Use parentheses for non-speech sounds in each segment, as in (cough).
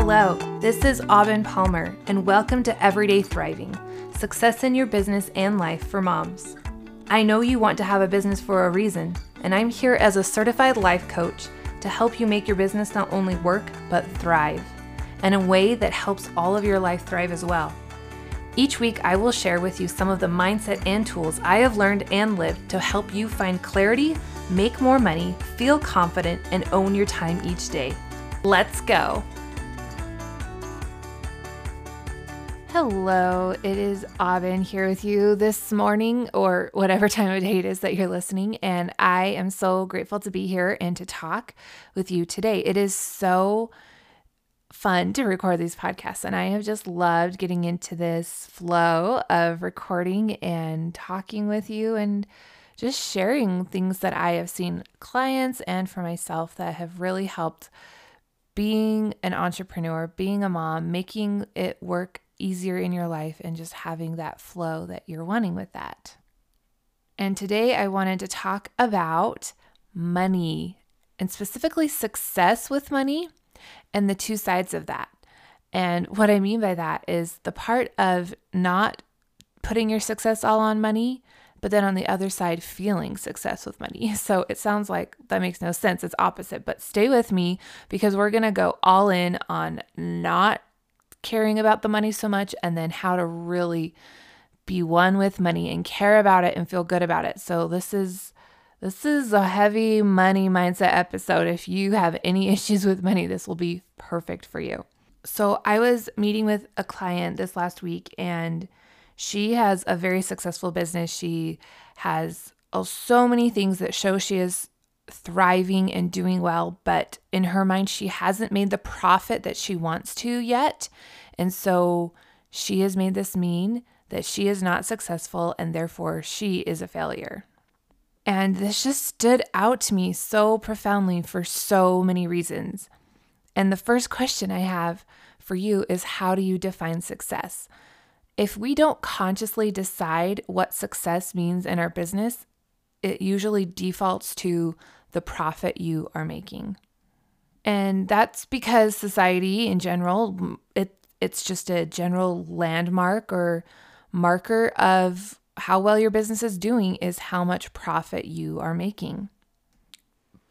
Hello, this is Aubin Palmer, and welcome to Everyday Thriving Success in Your Business and Life for Moms. I know you want to have a business for a reason, and I'm here as a certified life coach to help you make your business not only work, but thrive, in a way that helps all of your life thrive as well. Each week, I will share with you some of the mindset and tools I have learned and lived to help you find clarity, make more money, feel confident, and own your time each day. Let's go! Hello, it is Aubin here with you this morning, or whatever (laughs) time of day it is that you're listening. And I am so grateful to be here and to talk with you today. It is so fun to record these podcasts, and I have just loved getting into this flow of recording and talking with you and just sharing things that I have seen clients and for myself that have really helped being an entrepreneur, being a mom, making it work easier in your life and just having that flow that you're wanting with that. And today I wanted to talk about money and specifically success with money and the two sides of that. And what I mean by that is the part of not putting your success all on money, but then on the other side, feeling success with money. (laughs) So it sounds like that makes no sense. It's opposite, but stay with me because we're going to go all in on not caring about the money so much and then how to really be one with money and care about it and feel good about it. So this is this is a heavy money mindset episode. If you have any (laughs) issues with money, this will be perfect for you. So I was meeting with a client this last week and she has a very successful business. She has oh, so many things that show she is thriving and doing well, but in her mind, she hasn't made the profit that she wants to yet. And so she has made this mean that she is not successful and therefore she is a failure. And this just stood out to me so profoundly for so many reasons. And the first question I have for you is how do you define success? If we don't consciously decide what success means in our business, it usually defaults to the profit you are making. And that's because society in general, it it's just a general landmark or marker of how well your business is doing is how much profit you are making.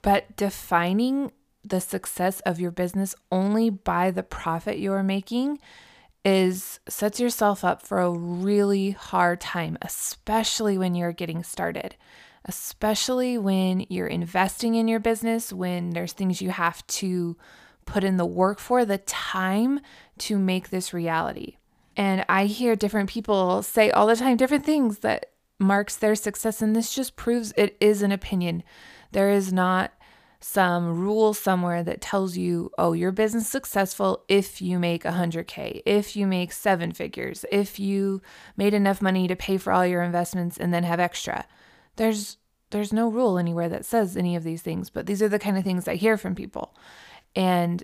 But defining the success of your business only by the profit you are making is sets yourself up for a really hard time, especially when you're getting started especially when you're investing in your business, when there's things you have to put in the work for, the time to make this reality. And I hear different people say all the time different things that marks their success and this just proves it is an opinion. There is not some rule somewhere that tells you, oh, your business successful if you make 100K, if you make seven figures, if you made enough money to pay for all your investments and then have extra. There's there's no rule anywhere that says any of these things, but these are the kind of things I hear from people. And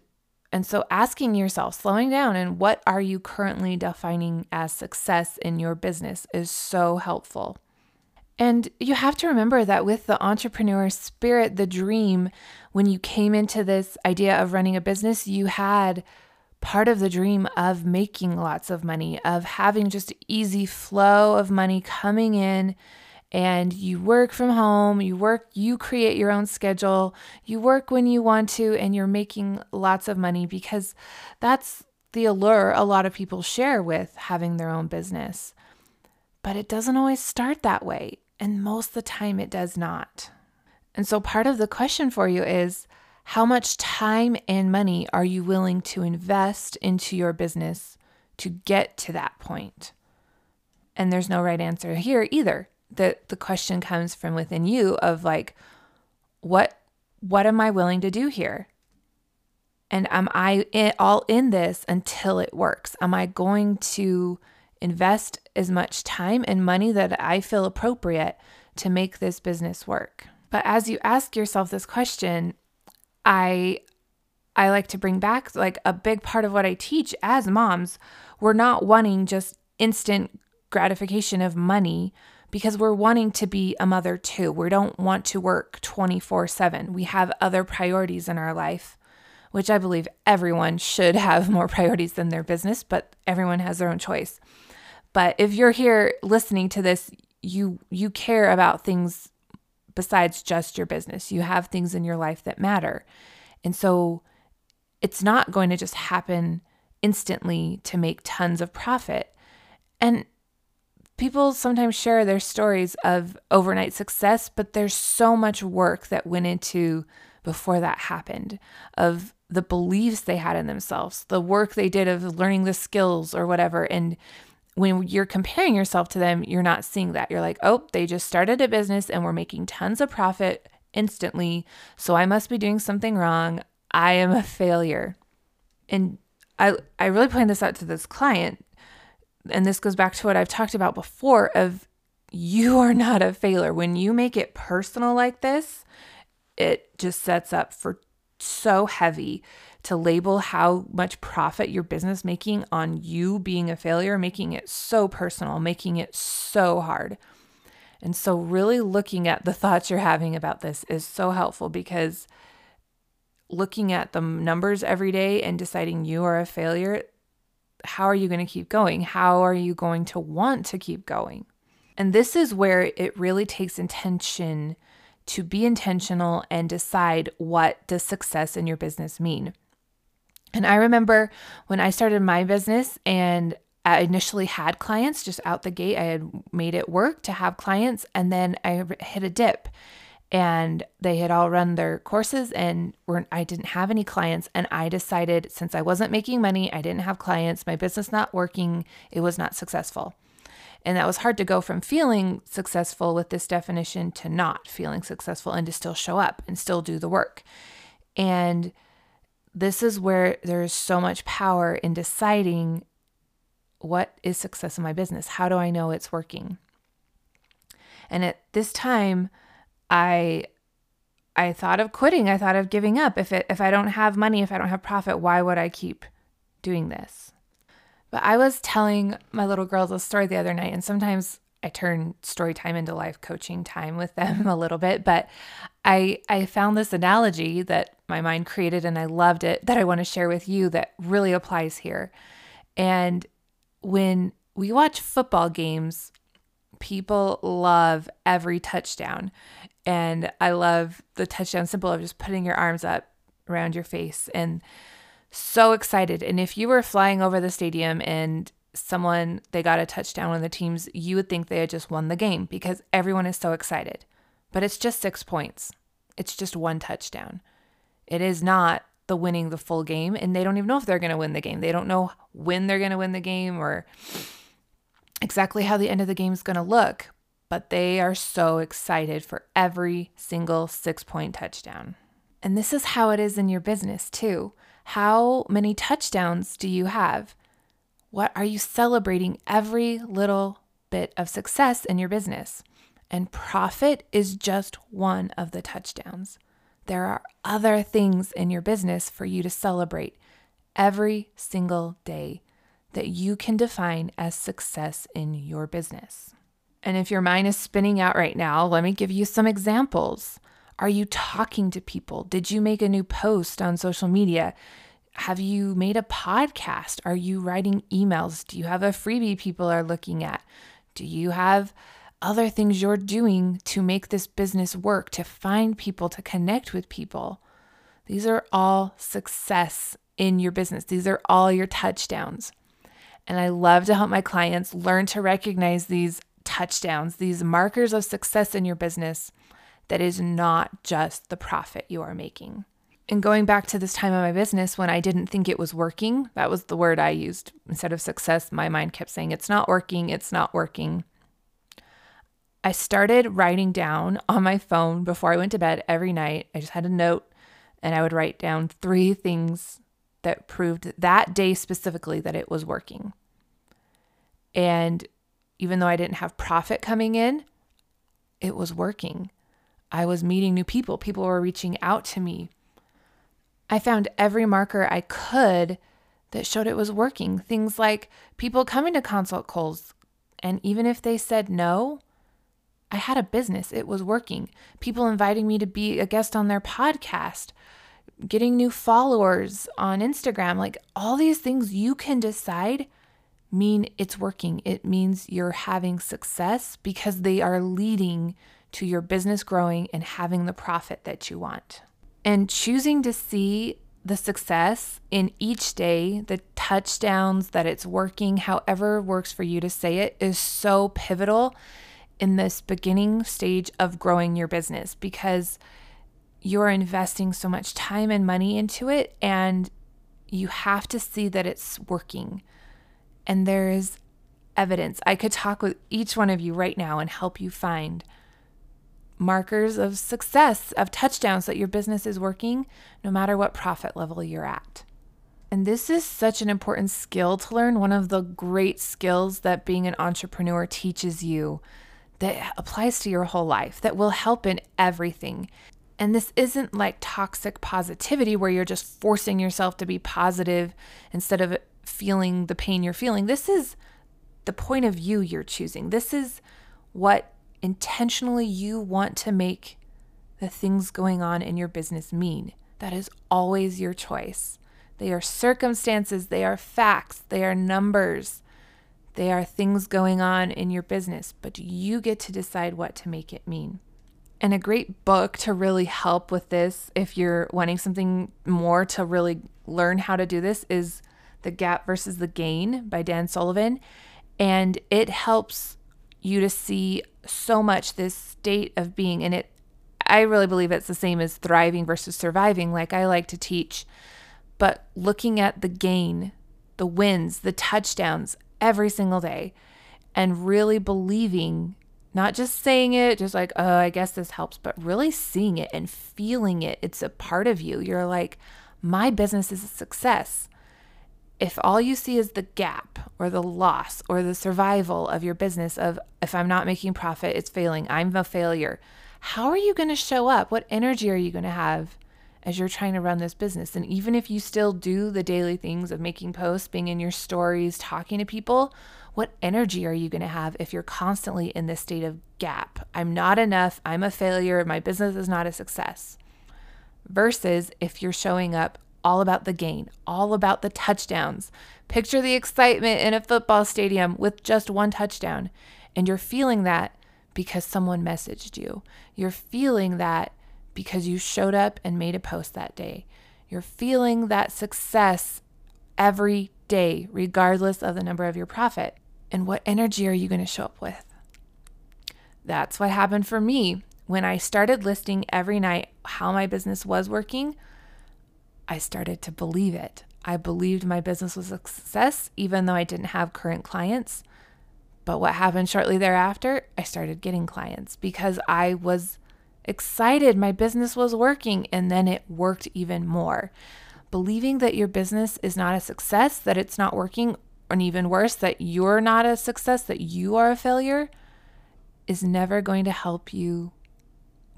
and so asking yourself, slowing down and what are you currently defining as success in your business is so helpful. And you have to remember that with the entrepreneur spirit, the dream, when you came into this idea of running a business, you had part of the dream of making lots of money, of having just easy flow of money coming in and you work from home, you work, you create your own schedule, you work when you want to, and you're making lots of money because that's the allure a lot of people share with having their own business. But it doesn't always start that way, and most of the time it does not. And so part of the question for you is how much time and money are you willing to invest into your business to get to that point? And there's no right answer here either that the question comes from within you of like what what am I willing to do here? And am I in, all in this until it works? Am I going to invest as much time and money that I feel appropriate to make this business work? But as you ask yourself this question, I I like to bring back like a big part of what I teach as moms. We're not wanting just instant gratification of money because we're wanting to be a mother too. We don't want to work 24 7. We have other priorities in our life. which I believe everyone should have more priorities than their business, but everyone has their own choice. But if you're here listening to this, you you care about things besides just your business. You have things in your life that matter. And so it's not going to just happen instantly to make tons of profit. And people sometimes share their stories of overnight success, but there's so much work that went into before that happened of the beliefs they had in themselves, the work they did of learning the skills or whatever. And when you're comparing yourself to them, you're not seeing that. You're like, oh, they just started a business and we're making tons of profit instantly. So I must be doing something wrong. I am a failure. And I, I really pointed this out to this client. And this goes back to what I've talked about before of you (laughs) are not a failure. When you make it personal like this, it just sets up for so heavy to label how much profit your business making on you being a failure, making it so personal, making it so hard. And so really looking at the (laughs) thoughts you're having about this is so helpful because looking at the numbers every day and deciding you are a failure, how are you going to keep going? How are you going to want to keep going? And this is where it really takes intention to be intentional and decide what does success in your business mean. And I remember when I started my business and I initially had clients just out the gate, I had made it work to have clients, and then I hit a dip and they had all run their courses and weren't I didn't have any clients and I decided since I wasn't making money, I didn't have clients, my business not working, it was not successful. And that was hard to go from feeling successful with this definition to not feeling successful and to still show up and still do the work. And this is where there's so much power in deciding what is success in my business? How do I know it's working? And at this time, I I thought of quitting. I thought of giving up. If it if I don't have money, if I don't have profit, why would I keep doing this? But I was telling my little girls a story the other night, and sometimes I turn story time into life coaching time with them (laughs) a little bit. But I I found this analogy that my mind created and I loved it that I want to share with you that really applies here. And when we watch football games, people love every touchdown. And I love the touchdown symbol of just putting your arms up around your face and so excited. And if you were flying over the stadium and someone they got a touchdown on the teams, you would think they had just won the game because everyone is so excited. But it's just 6 points. It's just one touchdown. It is not the winning the full game and they don't even know if they're going to win the game. They don't know when they're going to win the game or exactly how the end of the game is going to look, but they are so excited for every single 6-point touchdown. And this is how it is in your business too. How many touchdowns do you have? What are you celebrating every little bit of success in your business? And profit is just one of the touchdowns. There are other things in your business for you to celebrate every single day that you can define as success in your business. And if your mind is spinning out right now, let me give you some examples. Are you talking to people? Did you make a new post on social media? Have you made a podcast? Are you writing emails? Do you have a freebie people are looking at? Do you have other things you're doing to make this business work, to find people, to connect with people? These are all success in your business. These are all your touchdowns. And I love to help my clients learn to recognize these touchdowns, these markers of success in your business that is not just the profit you are making. And going back to this time of my business when I didn't think it was working, that was the word I used instead of success. My mind kept saying, It's not working, it's not working. I started writing down on my phone before I went to bed every night. I just had a note and I would write down three things that proved that day specifically that it was working. And even though I didn't have profit coming in, it was working. I was meeting new people, people were reaching out to me. I found every marker I could that showed it was working. Things like people coming to consult calls, and even if they said no, I had a business. It was working. People inviting me to be a guest on their podcast, getting new followers on Instagram. Like all these things you can decide mean it's working. It means you're having success because they are leading to your business growing and having the profit that you want. And choosing to see the success in each day, the touchdowns that it's working, however works for you to say it, is so pivotal in this beginning stage of growing your business because you're investing so much time and money into it and you have to see that it's working. And there is evidence. I could talk with each one of you right now and help you find markers of success, of touchdowns that your business is working, no matter what profit level you're at. And this is such an important skill to learn. One of the great skills that being an entrepreneur teaches you that applies to your whole life, that will help in everything. And this isn't like toxic positivity where you're just forcing yourself to be positive instead of feeling the pain you're feeling. This is the point of view you're choosing. This is what intentionally you want to make the things going on in your business mean. That is always your choice. They are circumstances, they are facts, they are numbers, they are things going on in your business, but you get to decide what to make it mean. And a great book to really help with this, if you're wanting something more to really learn how to do this, is The Gap versus the Gain by Dan Sullivan. And it helps you to see so much this state of being and it I really believe it's the same as thriving versus surviving like I like to teach but looking at the gain the wins the touchdowns every single day and really believing not just saying it just like oh I guess this helps but really seeing it and feeling it it's a part of you you're like my business is a success if all you see is the gap or the loss or the survival of your business of if I'm not making profit, it's failing, I'm a failure. How are you going to show up? What energy are you going to have as you're trying to run this business? And even if you still do the daily things of making posts, being in your stories, talking to people, what energy are you going to have if you're constantly in this state of gap? I'm not enough, I'm a failure, my business is not a success. Versus if you're showing up, all about the gain, all about the touchdowns. Picture the excitement in a football stadium with just one touchdown. And you're feeling that because someone messaged you. You're feeling that because you showed up and made a post that day. You're feeling that success every day, regardless of the number of your profit. And what energy are you going to show up with? That's what happened for me. When I started listing every night how my business was working, I started to believe it. I believed my business was a success, even though I didn't have current clients. But what happened shortly thereafter, I started getting clients because I was excited my business was working, and then it worked even more. Believing that your business is not a success, that it's not working, and even worse, that you're not a success, that you are a failure, is never going to help you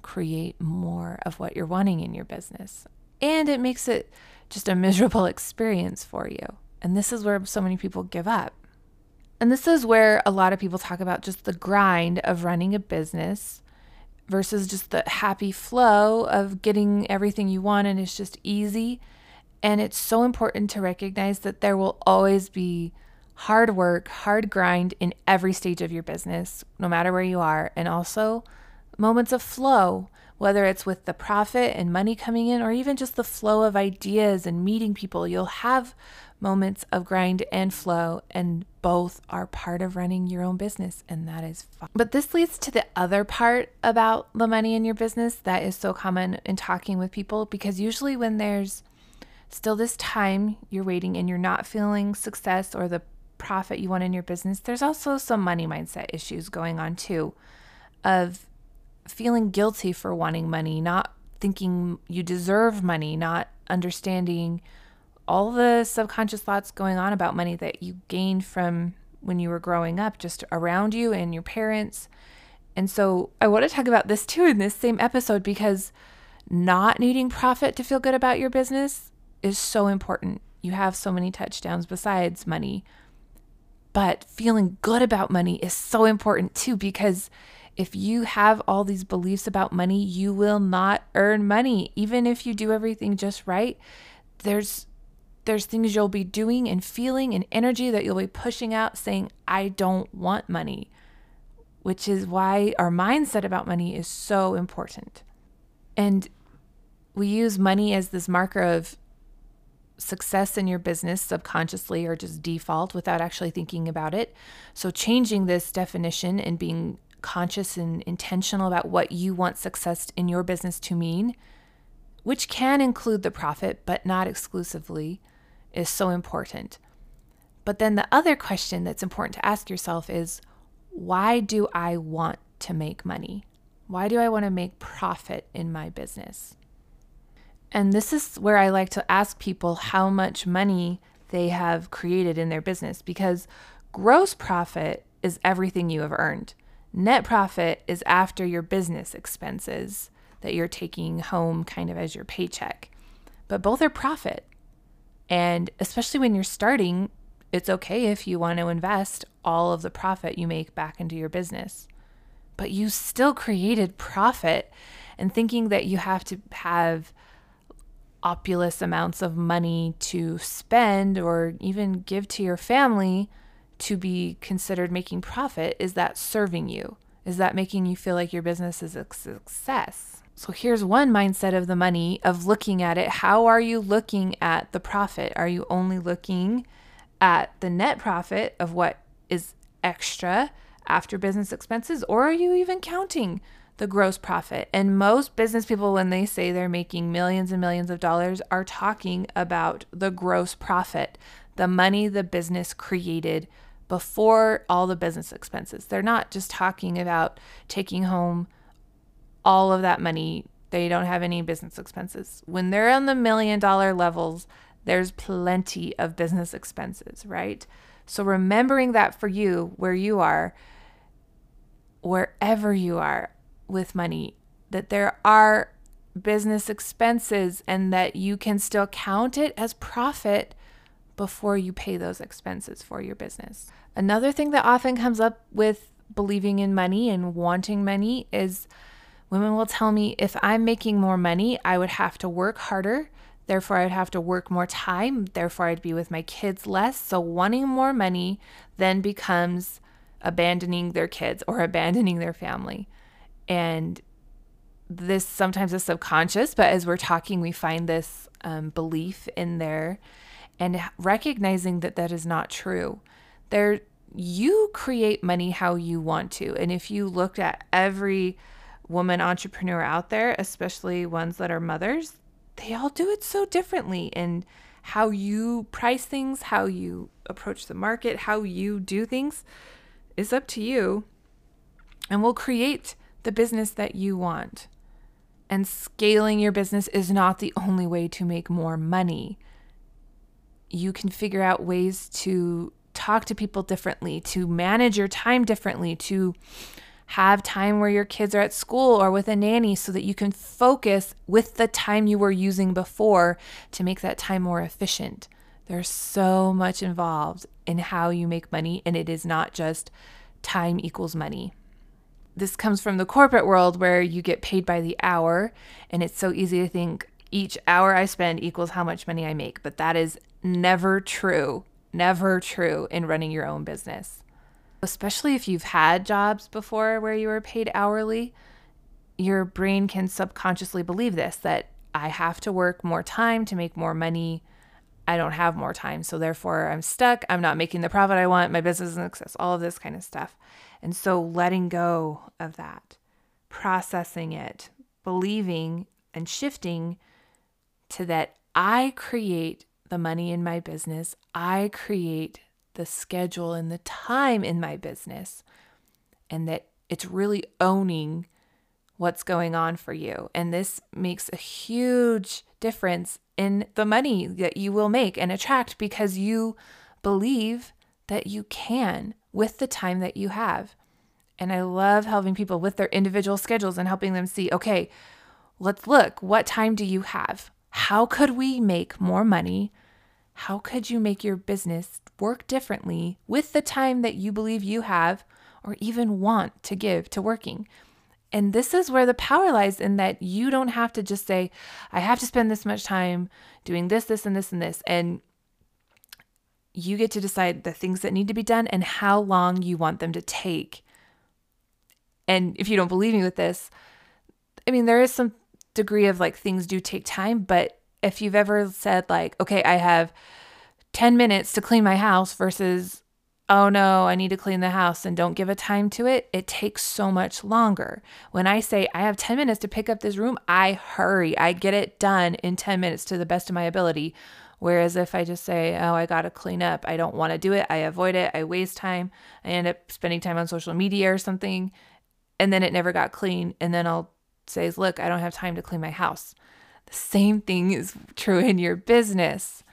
create more of what you're wanting in your business and it makes it just a miserable (laughs) experience for you. And this is where so many people give up. And this is where a lot of people talk about just the grind of running a business versus just the happy flow of getting everything you want and it's just easy. And it's so important to recognize that there will always be hard work, hard grind in every stage of your business, no matter where you are, and also moments of flow whether it's with the profit and money coming in or even just the flow of ideas and meeting people, you'll have moments of grind and flow, and both are part of running your own business, and that is fun. But this leads to the other part about the money in your business that is so common in talking with people because usually when there's still this time you're waiting and you're not feeling success or the profit you want in your business, there's also some money mindset issues going on too of feeling guilty for wanting money, not thinking you deserve money, not understanding all the subconscious thoughts going on about money that you gained from when you were growing up, just around you and your parents. And so I want to talk about this too in this same episode because not needing profit to feel good about your business is so important. You have so many touchdowns besides money. But feeling good about money is so important too because If you have all these beliefs about money, you will not earn money. Even if you do everything just right, there's there's things you'll be doing and feeling and energy that you'll be pushing out saying, I don't want money, which is why our mindset about money is so important. And we use money as this marker of success in your business subconsciously or just default without actually thinking about it. So, changing this definition and being conscious and intentional about what you want success in your business to mean, which can include the profit, but not exclusively, is so important. But then the other question that's important to ask yourself is why do I want to make money? Why do I want to make profit in my business? And this is where I like to ask people how much money they have created in their business because gross profit is everything you have earned. Net profit is after your business expenses that you're taking home kind of as your paycheck. But both are profit. And especially when you're starting, it's okay if you want to invest all of the profit you make back into your business. But you still created profit and thinking that you have to have opulous amounts of money to spend or even give to your family to be considered making profit, is that serving you? Is that making you feel like your business is a success? So here's one mindset of the money of looking at it. How are you looking at the profit? Are you only looking at the net profit of what is extra after business expenses, or are you even counting the gross profit. And most business people, when they say they're making millions and millions of dollars, are talking about the gross profit, the money the business created before all the business expenses. They're not just talking about taking home all of that money. They don't have any business expenses. When they're on the million dollar levels, there's plenty of business expenses, right? So remembering that for you, where you are, wherever you are, with money, that there are business expenses and that you can still count it as profit before you pay those expenses for your business. Another thing that often comes up with believing in money and wanting money is women will tell me if I'm making more money, I would have to work harder. Therefore, I'd have to work more time. Therefore, I'd be with my kids less. So, wanting more money then becomes abandoning their kids or abandoning their family. And this sometimes is subconscious, but as we're talking, we find this um, belief in there and recognizing that that is not true. There, you create money how you want to. And if you looked at every woman entrepreneur out there, especially ones that are mothers, they all do it so differently. And how you price things, how you approach the market, how you do things is up to you. And we'll create the business that you want. And scaling your business is not the only way to make more money. You can figure out ways to talk to people differently, to manage your time differently, to have time where your kids are at school or with a nanny so that you can focus with the time you were using before to make that time more efficient. There's so much involved in how you make money, and it is not just time equals money this comes from the corporate world where you get paid by the hour and it's so easy to think each hour I spend equals how much money I make, but that is never true. Never true in running your own business. Especially if you've had jobs before where you were paid hourly, your brain can subconsciously believe this that I have to work more time to make more money. I don't have more time. So therefore, I'm stuck. I'm not making the profit I want. My business is an success, all of this kind of stuff. And so letting go of that, processing it, believing and shifting to that I create the money in my business, I create the schedule and the time in my business, and that it's really owning what's going on for you. And this makes a huge difference in the money that you will make and attract because you believe that you can with the time that you have. And I love helping people with their individual schedules and helping them see okay, let's look. What time do you have? How could we make more money? How could you make your business work differently with the time that you believe you have or even want to give to working. And this is where the power lies in that you don't have to just say, I have to spend this much time doing this, this, and this, and this. And you get to decide the things that need to be done and how long you want them to take. And if you don't believe me with this, I mean, there is some degree of like things do take time, but if you've ever said, like, okay, I have 10 minutes to clean my house versus, oh no, I need to clean the house and don't give a time to it, it takes so much longer. When I say I have 10 minutes to pick up this room, I hurry, I get it done in 10 minutes to the best of my ability. Whereas if I just say, oh, I got to clean up, I don't want to do it, I avoid it, I waste time, I end up spending time on social media or something, and then it never got clean. And then I'll say, look, I don't have time to clean my house. The same thing is true in your business.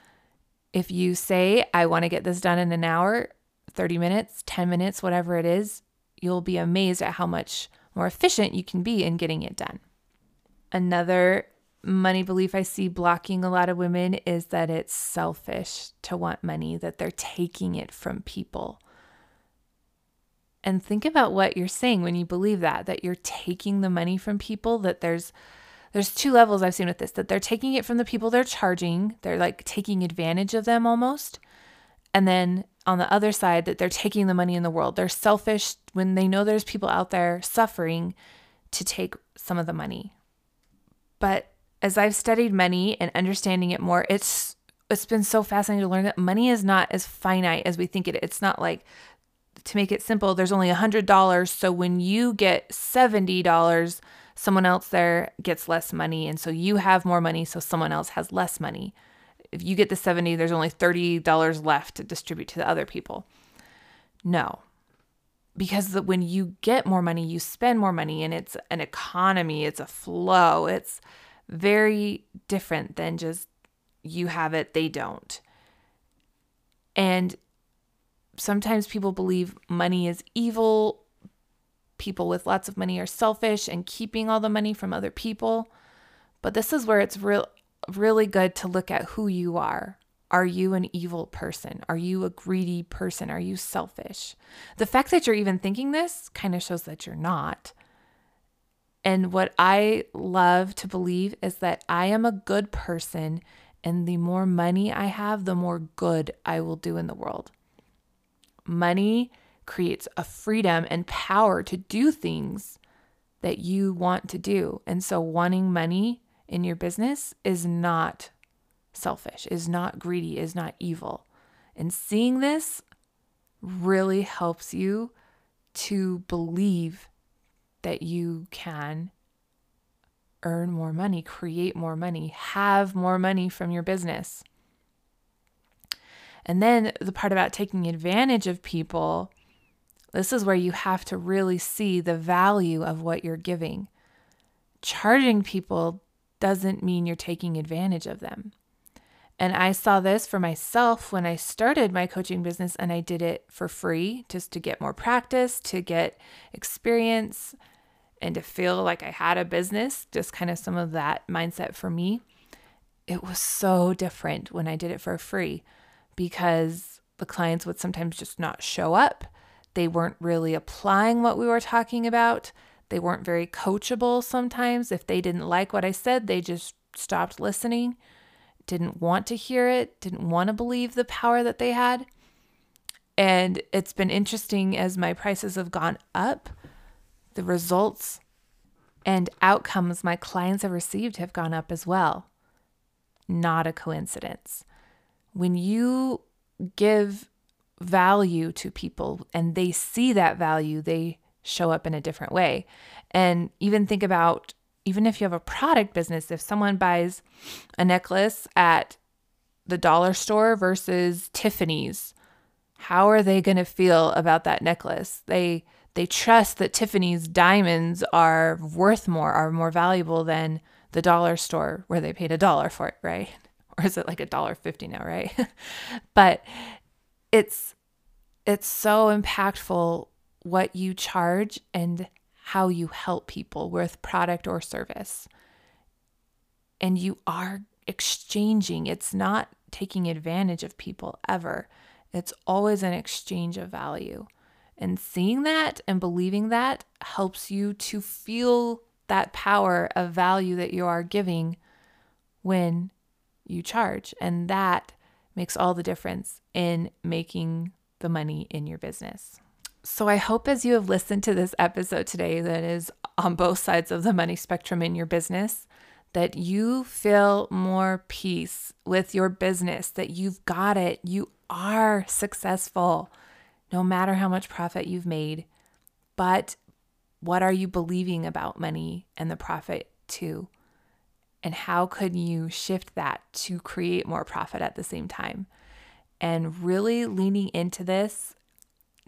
If you say, I want to get this done in an hour, 30 minutes, 10 minutes, whatever it is, you'll be amazed at how much more efficient you can be in getting it done. Another money belief I see blocking a lot of women is that it's selfish to want money, that they're taking it from people. And think about what you're saying when you believe that that you're taking the money from people that there's there's two levels I've seen with this that they're taking it from the people they're charging, they're like taking advantage of them almost. And then on the other side that they're taking the money in the world. They're selfish when they know there's people out there suffering to take some of the money. But as I've studied money and understanding it more, it's it's been so fascinating to learn that money is not as finite as we think it. It's not like to make it simple, there's only $100. So when you get $70, someone else there gets less money. And so you have more money, so someone else has less money. If you get the 70, there's only $30 left to distribute to the other people. No. Because when you get more money, you spend more money, and it's an economy, it's a flow. It's very different than just you have it, they don't. And sometimes people believe money is evil. People with lots of money are selfish and keeping all the money from other people. But this is where it's real really good to look at who you are. Are you an evil person? Are you a greedy person? Are you selfish? The fact that you're even thinking this kind of shows that you're not. And what I love to believe is that I am a good person, and the more money I have, the more good I will do in the world. Money creates a freedom and power to do things that you want to do. And so, wanting money in your business is not selfish, is not greedy, is not evil. And seeing this really helps you to believe that you can earn more money, create more money, have more money from your business. And then the part about taking advantage of people, this is where you have to really see the value of what you're giving. Charging people doesn't mean you're taking advantage of them. And I saw this for myself when I started my coaching business and I did it for free just to get more practice, to get experience, and to feel like I had a business, just kind of some of that mindset for me. It was so different when I did it for free because the clients would sometimes just not show up. They weren't really applying what we were talking about. They weren't very coachable sometimes. If they didn't like what I said, they just stopped listening, didn't want to hear it, didn't want to believe the power that they had. And it's been interesting as my prices have gone up, the results and outcomes my clients have received have gone up as well. Not a coincidence when you give value to people and they see that value, they show up in a different way. And even think about even if you have a product business, if someone buys a necklace at the dollar store versus Tiffany's, how are they going to feel about that necklace? They they trust that Tiffany's diamonds are worth more, are more valuable than the dollar store where they paid a dollar for it, right? (laughs) or is it like a dollar fifty now, right? (laughs) but it's it's so impactful what you charge and how you help people with product or service. And you are exchanging. It's not taking advantage of people ever. It's always an exchange of value. And seeing that and believing that helps you to feel that power of value that you are giving when you charge. And that makes all the difference in making the money in your business. So I hope as you have listened to this episode today that is on both sides of the money spectrum in your business, that you feel more peace with your business, that you've got it, you are successful, no matter how much profit you've made. But what are you believing about money and the profit too? And how could you shift that to create more profit at the same time? And really leaning into this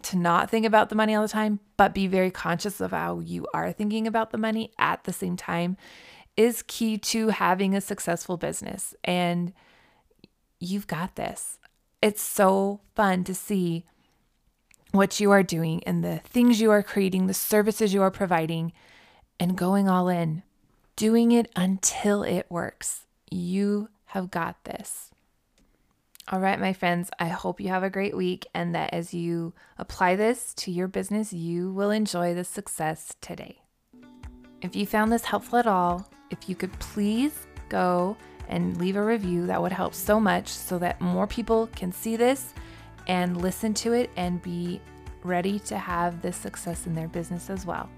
to not think about the money all the time, but be very conscious of how you are thinking about the money at the same time is key to having a successful business. And you've got this. It's so fun to see what you are doing and the things you are creating, the services you are providing, and going all in, doing it until it works. You have got this. All right, my friends, I hope you have a great week and that as you apply this to your business, you will enjoy the success today. If you found this helpful at all, if you could please go and leave a review, that would help so much so that more people can see this and listen to it and be ready to have this success in their business as well.